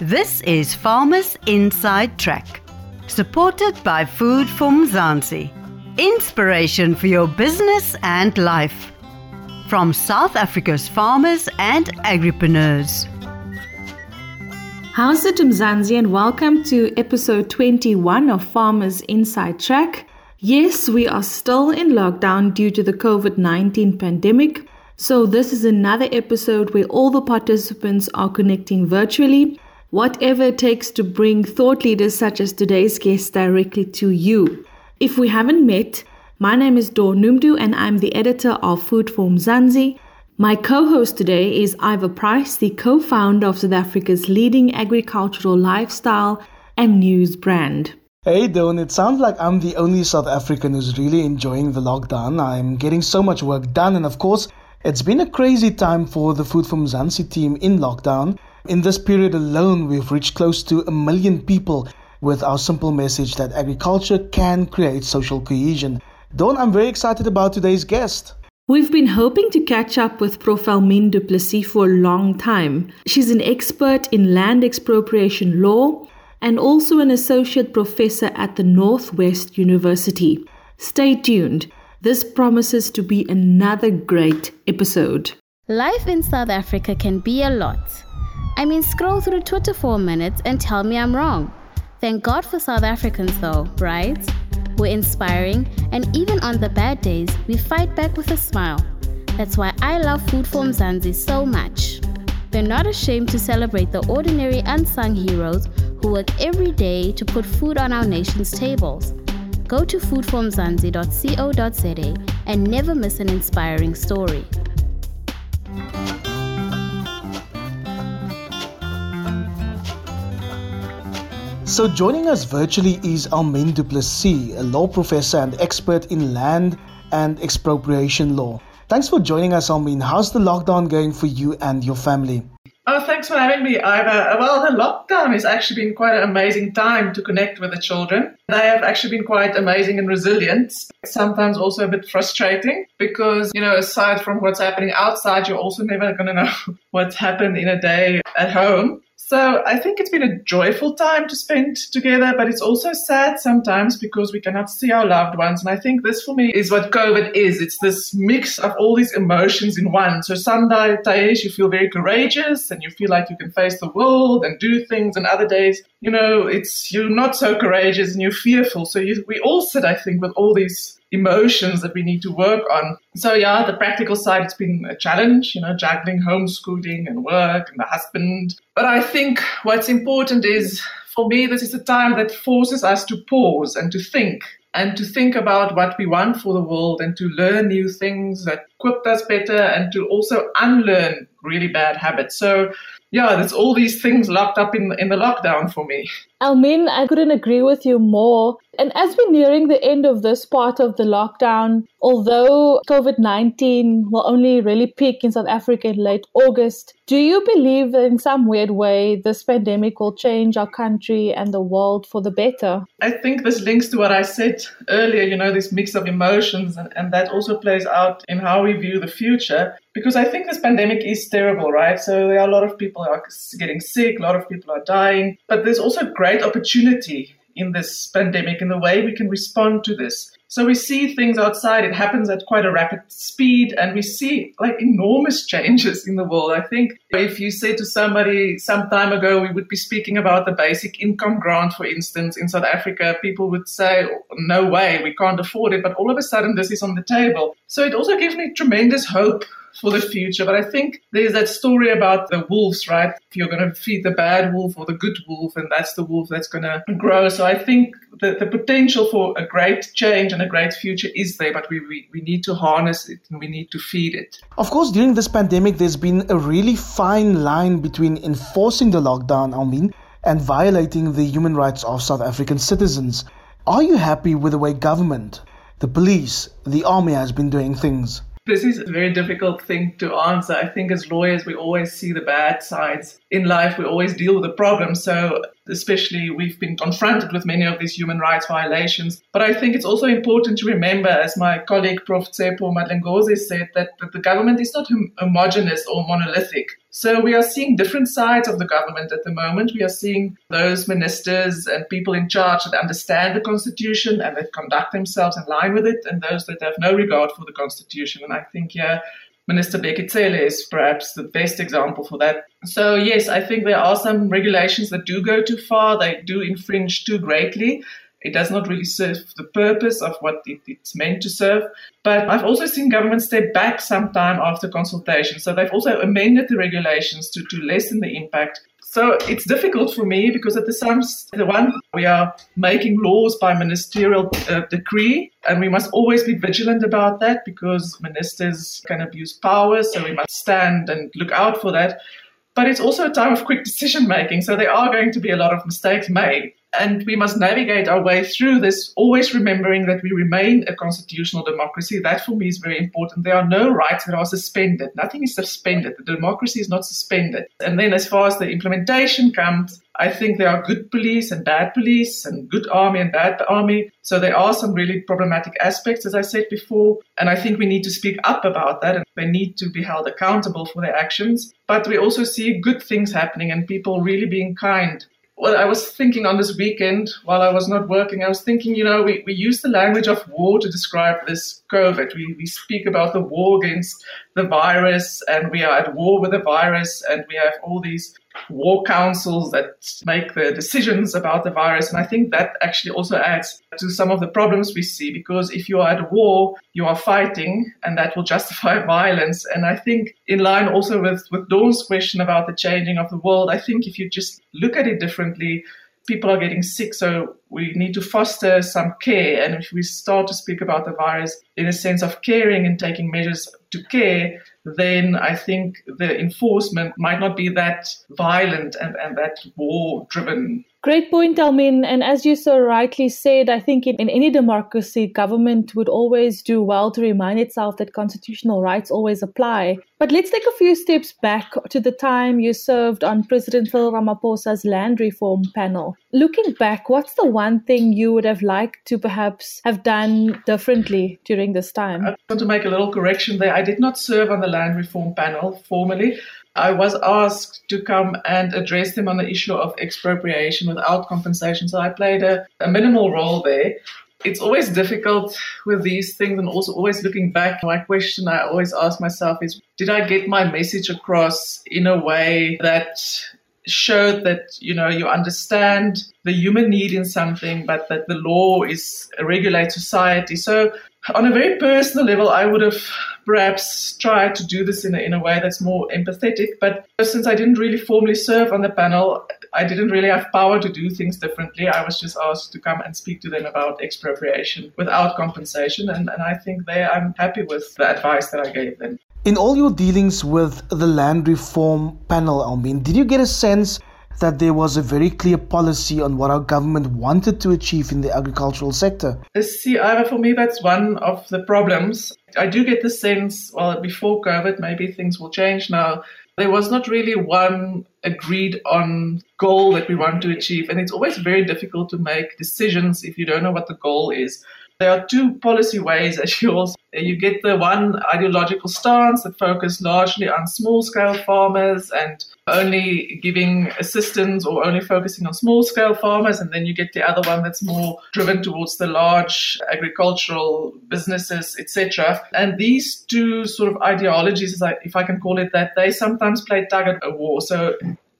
This is Farmers Inside Track, supported by Food for Mzansi. Inspiration for your business and life. From South Africa's farmers and agripreneurs. How's it, Mzansi, and welcome to episode 21 of Farmers Inside Track. Yes, we are still in lockdown due to the COVID 19 pandemic, so this is another episode where all the participants are connecting virtually, whatever it takes to bring thought leaders such as today's guest directly to you. If we haven't met, my name is Dawn Noemdoe and I'm the editor of Food for Mzansi. My co host today is Ivor Price, the co founder of South Africa's leading agricultural lifestyle and news brand. Hey Dawn, it sounds like I'm the only South African who's really enjoying the lockdown. I'm getting so much work done, and of course, it's been a crazy time for the Food from Mzansi team in lockdown. In this period alone, we've reached close to a million people with our simple message that agriculture can create social cohesion. Dawn, I'm very excited about today's guest. We've been hoping to catch up with Prof. Elmien du Plessis for a long time. She's an expert in land expropriation law and also an associate professor at the Northwest University. Stay tuned. This promises to be another great episode. Life in South Africa can be a lot. I mean, scroll through Twitter for a minute and tell me I'm wrong. Thank God for South Africans, though, right? We're inspiring, and even on the bad days, we fight back with a smile. That's why I love Food for Mzansi so much. They're not ashamed to celebrate the ordinary unsung heroes who work every day to put food on our nation's tables go to foodformzansi.co.za and never miss an inspiring story. So, joining us virtually is Elmien du Plessis, a law professor and expert in land and expropriation law. Thanks for joining us, Elmien. How's the lockdown going for you and your family? Oh, thanks for having me, Ivor. Well, the lockdown has actually been quite an amazing time to connect with the children. They have actually been quite amazing and resilient. Sometimes also a bit frustrating because, you know, aside from what's happening outside, you're also never going to know what's happened in a day at home. So I think it's been a joyful time to spend together, but it's also sad sometimes because we cannot see our loved ones. And I think this for me is what COVID is. It's this mix of all these emotions in one. So some days you feel very courageous and you feel like you can face the world and do things. And other days, you know, it's you're not so courageous and you're fearful. So you, we all sit, I think, with all these emotions that we need to work on. So yeah, the practical side, it's been a challenge, you know, juggling homeschooling and work and the husband. But I think what's important is for me, this is a time that forces us to pause and to think and to think about what we want for the world and to learn new things that equip us better and to also unlearn really bad habits. So yeah, there's all these things locked up in in the lockdown for me. Elmien, I couldn't agree with you more. And as we're nearing the end of this part of the lockdown, although COVID 19 will only really peak in South Africa in late August, do you believe that in some weird way this pandemic will change our country and the world for the better? I think this links to what I said earlier, you know, this mix of emotions, and, and that also plays out in how we view the future. Because I think this pandemic is terrible, right? So there are a lot of people are getting sick, a lot of people are dying, but there's also great opportunity in this pandemic in the way we can respond to this. So we see things outside, it happens at quite a rapid speed, and we see like enormous changes in the world. I think if you say to somebody some time ago, we would be speaking about the basic income grant, for instance, in South Africa, people would say, no way, we can't afford it. But all of a sudden, this is on the table. So it also gives me tremendous hope for the future. But I think there's that story about the wolves, right? If you're going to feed the bad wolf or the good wolf, and that's the wolf that's going to grow. So I think that the potential for a great change and a great future is there, but we, we, we need to harness it and we need to feed it. Of course, during this pandemic, there's been a really fine line between enforcing the lockdown, I mean, and violating the human rights of South African citizens. Are you happy with the way government, the police, the army has been doing things? This is a very difficult thing to answer. I think as lawyers, we always see the bad sides in life. We always deal with the problem. So especially we've been confronted with many of these human rights violations. But I think it's also important to remember, as my colleague Prof. Tshepo Madlingozi said, that, that the government is not hom- homogenous or monolithic. So we are seeing different sides of the government at the moment. We are seeing those ministers and people in charge that understand the constitution and that conduct themselves in line with it, and those that have no regard for the constitution. And I think yeah, Minister Bheki is perhaps the best example for that. So yes, I think there are some regulations that do go too far. They do infringe too greatly. It does not really serve the purpose of what it, it's meant to serve. But I've also seen governments step back sometime after consultation. So they've also amended the regulations to, to lessen the impact. So it's difficult for me because at the same the one we are making laws by ministerial uh, decree, and we must always be vigilant about that because ministers can abuse power. So we must stand and look out for that. But it's also a time of quick decision making, so there are going to be a lot of mistakes made. And we must navigate our way through this, always remembering that we remain a constitutional democracy. That for me is very important. There are no rights that are suspended. Nothing is suspended. The democracy is not suspended. And then, as far as the implementation comes, I think there are good police and bad police, and good army and bad army. So there are some really problematic aspects, as I said before. And I think we need to speak up about that, and they need to be held accountable for their actions. But we also see good things happening and people really being kind well, I was thinking on this weekend while I was not working, I was thinking, you know, we, we use the language of war to describe this COVID. We, we speak about the war against the virus and we are at war with the virus and we have all these war councils that make the decisions about the virus. And I think that actually also adds to some of the problems we see because if you are at war, you are fighting and that will justify violence. And I think, in line also with, with Dawn's question about the changing of the world, I think if you just look at it differently, people are getting sick, so we need to foster some care. And if we start to speak about the virus in a sense of caring and taking measures to care, then I think the enforcement might not be that violent and, and that war driven. Great point, Elmien. And as you so rightly said, I think in, in any democracy, government would always do well to remind itself that constitutional rights always apply. But let's take a few steps back to the time you served on President Cyril Ramaphosa's land reform panel. Looking back, what's the one thing you would have liked to perhaps have done differently during this time? I want to make a little correction there. I did not serve on the land reform panel formally. I was asked to come and address them on the issue of expropriation without compensation. So I played a, a minimal role there it's always difficult with these things and also always looking back my question i always ask myself is did i get my message across in a way that showed that you know you understand the human need in something but that the law is a regulated society so on a very personal level i would have perhaps try to do this in a, in a way that's more empathetic but since i didn't really formally serve on the panel i didn't really have power to do things differently. I was just asked to come and speak to them about expropriation without compensation and, and i think there i'm happy with the advice that i gave them. In all your dealings with the land reform panel, Elmien, did you get a sense that there was a very clear policy on what our government wanted to achieve in the agricultural sector? See, Ivor, for me, that's one of the problems. I do get the sense, well, before COVID, maybe things will change now. There was not really one agreed on goal that we want to achieve. And it's always very difficult to make decisions if you don't know what the goal is. There are two policy ways, as you also you get the one ideological stance that focuses largely on small scale farmers and only giving assistance or only focusing on small scale farmers, and then you get the other one that's more driven towards the large agricultural businesses, etc. And these two sort of ideologies, if I can call it that, they sometimes play tug of war. So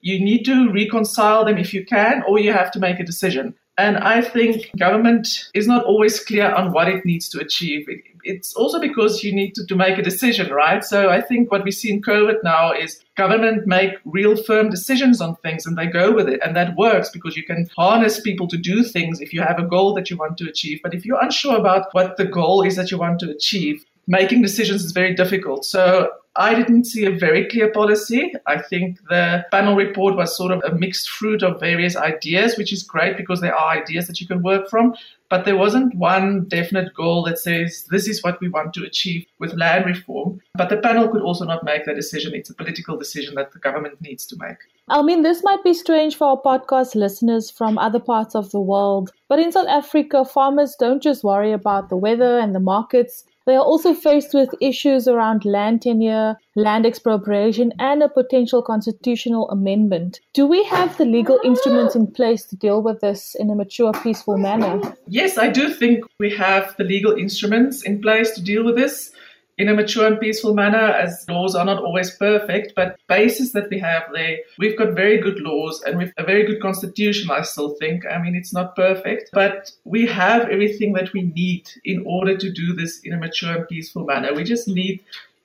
you need to reconcile them if you can, or you have to make a decision. And I think government is not always clear on what it needs to achieve. It's also because you need to, to make a decision, right? So I think what we see in COVID now is government make real firm decisions on things and they go with it. And that works because you can harness people to do things if you have a goal that you want to achieve. But if you're unsure about what the goal is that you want to achieve, making decisions is very difficult. So I didn't see a very clear policy. I think the panel report was sort of a mixed fruit of various ideas, which is great because there are ideas that you can work from. But there wasn't one definite goal that says this is what we want to achieve with land reform. But the panel could also not make that decision. It's a political decision that the government needs to make. I mean, this might be strange for our podcast listeners from other parts of the world, but in South Africa, farmers don't just worry about the weather and the markets. They are also faced with issues around land tenure, land expropriation, and a potential constitutional amendment. Do we have the legal instruments in place to deal with this in a mature, peaceful manner? Yes, I do think we have the legal instruments in place to deal with this in a mature and peaceful manner, as laws are not always perfect, but basis that we have there, we've got very good laws and we've a very good constitution, I still think. I mean, it's not perfect, but we have everything that we need in order to do this in a mature and peaceful manner. We just need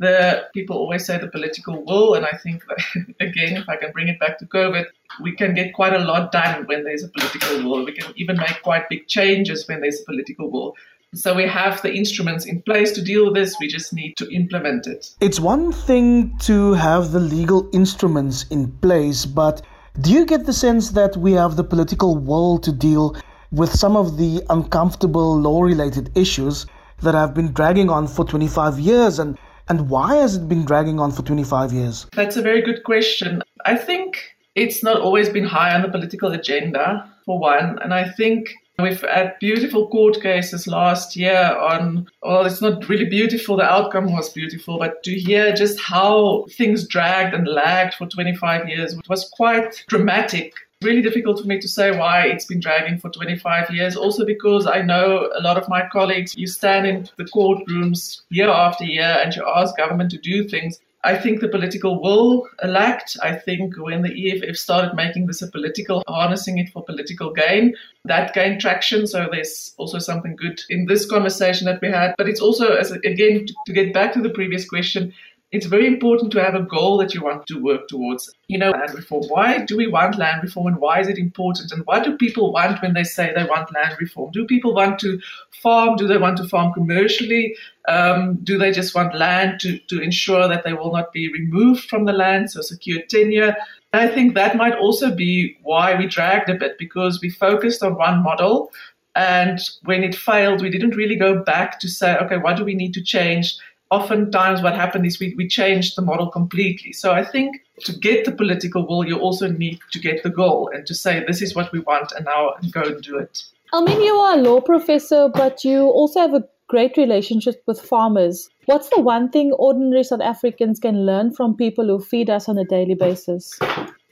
the people always say the political will, and I think that, again, if I can bring it back to COVID, we can get quite a lot done when there's a political will. We can even make quite big changes when there's a political will. So we have the instruments in place to deal with this. We just need to implement it. It's one thing to have the legal instruments in place, but do you get the sense that we have the political will to deal with some of the uncomfortable law related issues that have been dragging on for 25 years? And, and why has it been dragging on for 25 years? That's a very good question. I think it's not always been high on the political agenda, for one. And I think We've had beautiful court cases last year on, well, it's not really beautiful, the outcome was beautiful, but to hear just how things dragged and lagged for 25 years was quite dramatic. Really difficult for me to say why it's been dragging for 25 years. Also, because I know a lot of my colleagues, you stand in the courtrooms year after year and you ask government to do things I think the political will lacked. I think when the EFF started making this a political, harnessing it for political gain, that gained traction. So there's also something good in this conversation that we had. But it's also, as again, to get back to the previous question, it's very important to have a goal that you want to work towards. You know, land reform. Why do we want land reform and why is it important? And what do people want when they say they want land reform? Do people want to farm? Do they want to farm commercially? Um, do they just want land to, to ensure that they will not be removed from the land, so secure tenure? I think that might also be why we dragged a bit because we focused on one model. And when it failed, we didn't really go back to say, okay, what do we need to change? Oftentimes what happened is we, we changed the model completely. So I think to get the political will, you also need to get the goal and to say, this is what we want, and now go and do it. I mean, you are a law professor, but you also have a great relationship with farmers. What's the one thing ordinary South Africans can learn from people who feed us on a daily basis?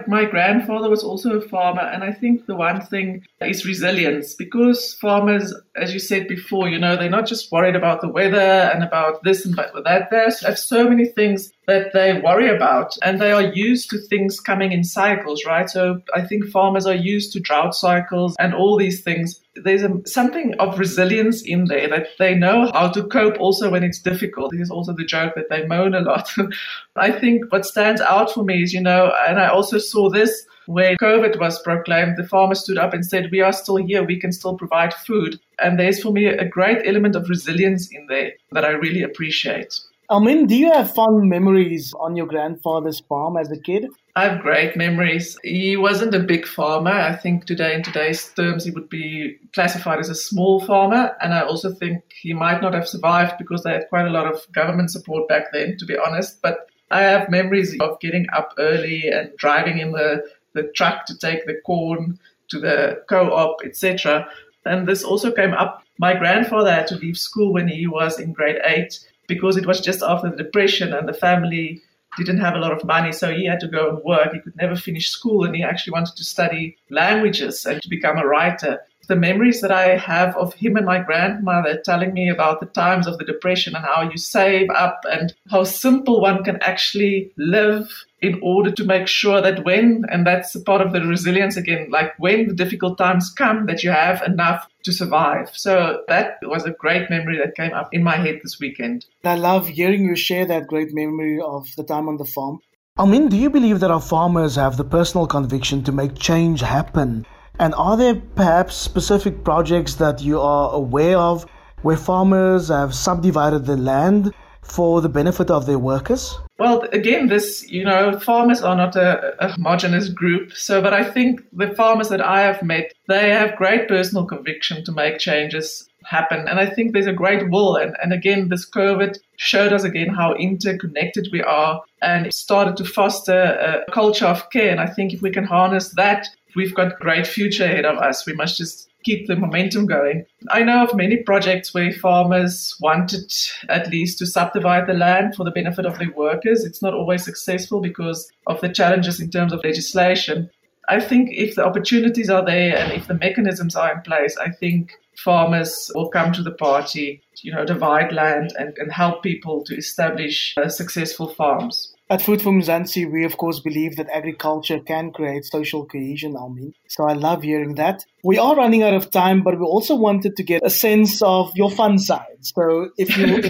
My grandfather was also a farmer, and I think the one thing is resilience because farmers, as you said before, you know, they're not just worried about the weather and about this and about that. They have so many things that they worry about, and they are used to things coming in cycles, right? So I think farmers are used to drought cycles and all these things. There's a, something of resilience in there that they know how to cope also when it's difficult. There's also the joke that they moan a lot. I think what stands out for me is, you know, and I also saw this when COVID was proclaimed, the farmers stood up and said, We are still here, we can still provide food. And there's for me a great element of resilience in there that I really appreciate. Elmien, do you have fond memories on your grandfather's farm as a kid? I have great memories. He wasn't a big farmer. I think today, in today's terms, he would be classified as a small farmer. And I also think he might not have survived because they had quite a lot of government support back then, to be honest. But I have memories of getting up early and driving in the, the truck to take the corn to the co op, etc. And this also came up. My grandfather had to leave school when he was in grade eight because it was just after the depression and the family didn't have a lot of money, so he had to go and work. He could never finish school, and he actually wanted to study languages and to become a writer. The memories that I have of him and my grandmother telling me about the times of the depression and how you save up and how simple one can actually live in order to make sure that when, and that's a part of the resilience again, like when the difficult times come, that you have enough to survive. So that was a great memory that came up in my head this weekend. I love hearing you share that great memory of the time on the farm. I mean, do you believe that our farmers have the personal conviction to make change happen? And are there perhaps specific projects that you are aware of where farmers have subdivided the land for the benefit of their workers? Well, again, this, you know, farmers are not a, a, homogenous group. So, but I think the farmers that I have met, they have great personal conviction to make changes happen. And I think there's a great will. And, and again, this COVID showed us again how interconnected we are and started to foster a culture of care. And I think if we can harness that, we've got great future ahead of us. We must just keep the momentum going. I know of many projects where farmers wanted at least to subdivide the land for the benefit of their workers. It's not always successful because of the challenges in terms of legislation. I think if the opportunities are there and if the mechanisms are in place, I think farmers will come to the party, you know, divide land and, and help people to establish uh, successful farms. At Food for Mzansi, we of course believe that agriculture can create social cohesion, Elmien. So I love hearing that. We are running out of time, but we also wanted to get a sense of your fun side. So if you,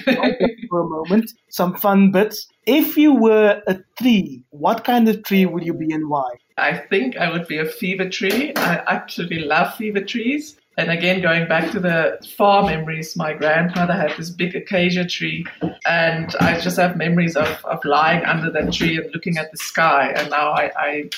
for a moment, some fun bits. If you were a tree, what kind of tree would you be and why? I think I would be a fever tree. I absolutely love fever trees. And again, going back to the farm memories, my grandmother had this big acacia tree, and I just have memories of, of lying under that tree and looking at the sky. And now I, I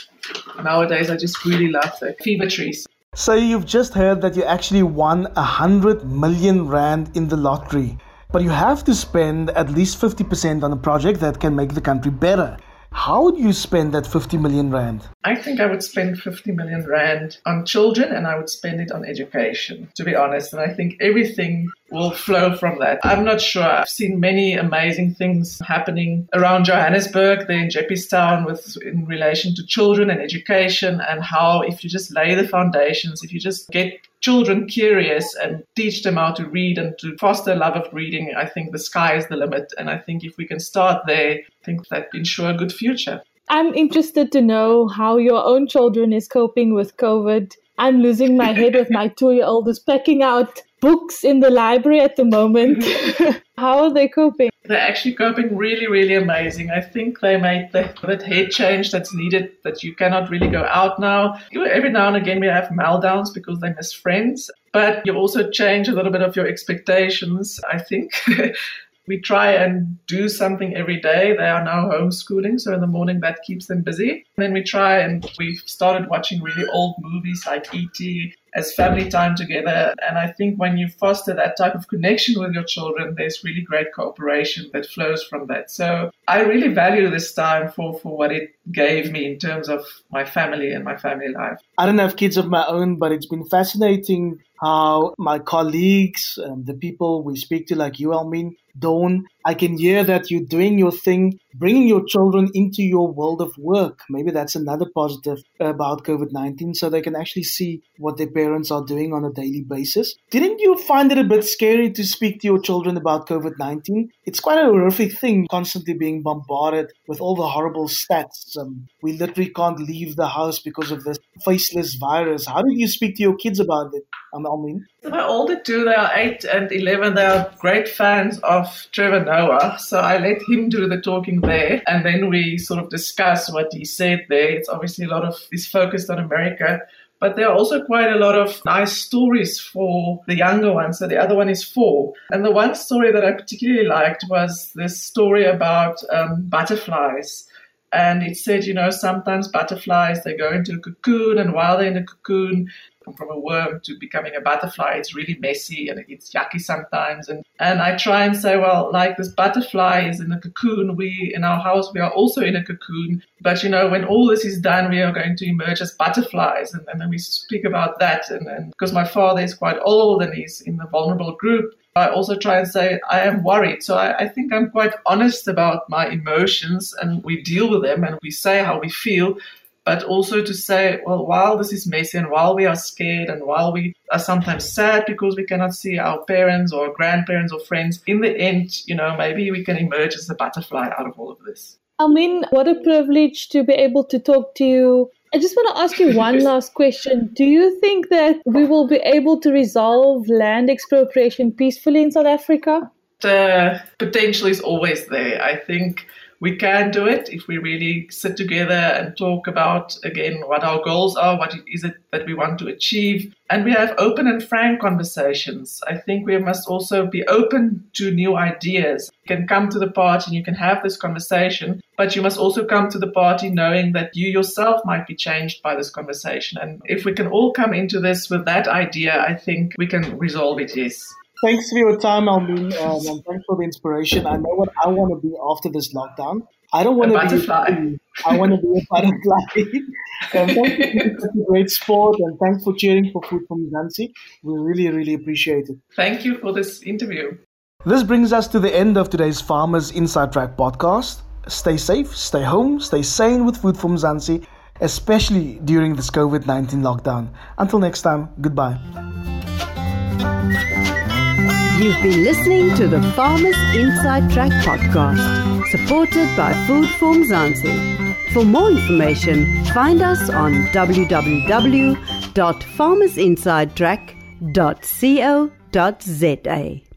nowadays I just really love the fever trees. So you've just heard that you actually won a hundred million rand in the lottery, but you have to spend at least fifty percent on a project that can make the country better. How would you spend that 50 million rand? I think I would spend 50 million rand on children and I would spend it on education, to be honest. And I think everything will flow from that. I'm not sure. I've seen many amazing things happening around Johannesburg, there in Jeppestown, with in relation to children and education, and how if you just lay the foundations, if you just get children curious and teach them how to read and to foster love of reading, I think the sky is the limit. And I think if we can start there, I think that ensure a good future. I'm interested to know how your own children is coping with COVID. I'm losing my head with my two year old is packing out books in the library at the moment. how are they coping? They're actually coping really, really amazing. I think they made the, that head change that's needed, that you cannot really go out now. Every now and again, we have meltdowns because they miss friends, but you also change a little bit of your expectations, I think. we try and do something every day. They are now homeschooling, so in the morning that keeps them busy. And then we try and we've started watching really old movies like E.T as family time together. And I think when you foster that type of connection with your children, there's really great cooperation that flows from that. So I really value this time for, for what it gave me in terms of my family and my family life. I don't have kids of my own, but it's been fascinating how my colleagues, the people we speak to, like you, Elmien, Dawn, I can hear that you're doing your thing, bringing your children into your world of work. Maybe that's another positive about COVID 19, so they can actually see what their parents are doing on a daily basis. Didn't you find it a bit scary to speak to your children about COVID 19? It's quite a horrific thing, constantly being bombarded with all the horrible stats. Um, we literally can't leave the house because of this faceless virus. How did you speak to your kids about it, um, Elmien? My older two, they are 8 and 11. They are great fans of Trevor Noah. So I let him do the talking there. And then we sort of discuss what he said there. It's obviously a lot of, he's focused on America. But there are also quite a lot of nice stories for the younger ones. So the other one is four. And the one story that I particularly liked was this story about um, butterflies. And it said, you know, sometimes butterflies, they go into a cocoon, and while they're in the cocoon, from a worm to becoming a butterfly. It's really messy and it's yucky sometimes. And, and I try and say, well, like this butterfly is in a cocoon. We, in our house, we are also in a cocoon. But, you know, when all this is done, we are going to emerge as butterflies. And, and then we speak about that. And, and because my father is quite old and he's in the vulnerable group, I also try and say I am worried. So I, I, think I'm quite honest about my emotions and we deal with them and we say how we feel but also to say, well, while this is messy and while we are scared and while we are sometimes sad because we cannot see our parents or grandparents or friends, in the end, you know, maybe we can emerge as a butterfly out of all of this. I mean, what a privilege to be able to talk to you. I just want to ask you one last question. Do you think that we will be able to resolve land expropriation peacefully in South Africa? The potential is always there. I think we can do it if we really sit together and talk about again what our goals are, what is it that we want to achieve, and we have open and frank conversations. I think we must also be open to new ideas. You can come to the party and you can have this conversation, but you must also come to the party knowing that you yourself might be changed by this conversation. And if we can all come into this with that idea, I think we can resolve it, yes. Thanks for your time, Elmien, um, and thanks for the inspiration. I know what I want to be after this lockdown. I don't want A to be a butterfly. I want to be a butterfly. and thank you for such a great sport, and thanks for cheering for Food from Mzansi. We really, really appreciate it. Thank you for this interview. This brings us to the end of today's Farmers Inside Track podcast. Stay safe, stay home, stay sane with Food from Mzansi, especially during this COVID 19 lockdown. Until next time, goodbye. You've been listening to the Farmers Inside Track podcast, supported by Food for Mzansi. For more information, find us on www.farmersinsidetrack.co.za.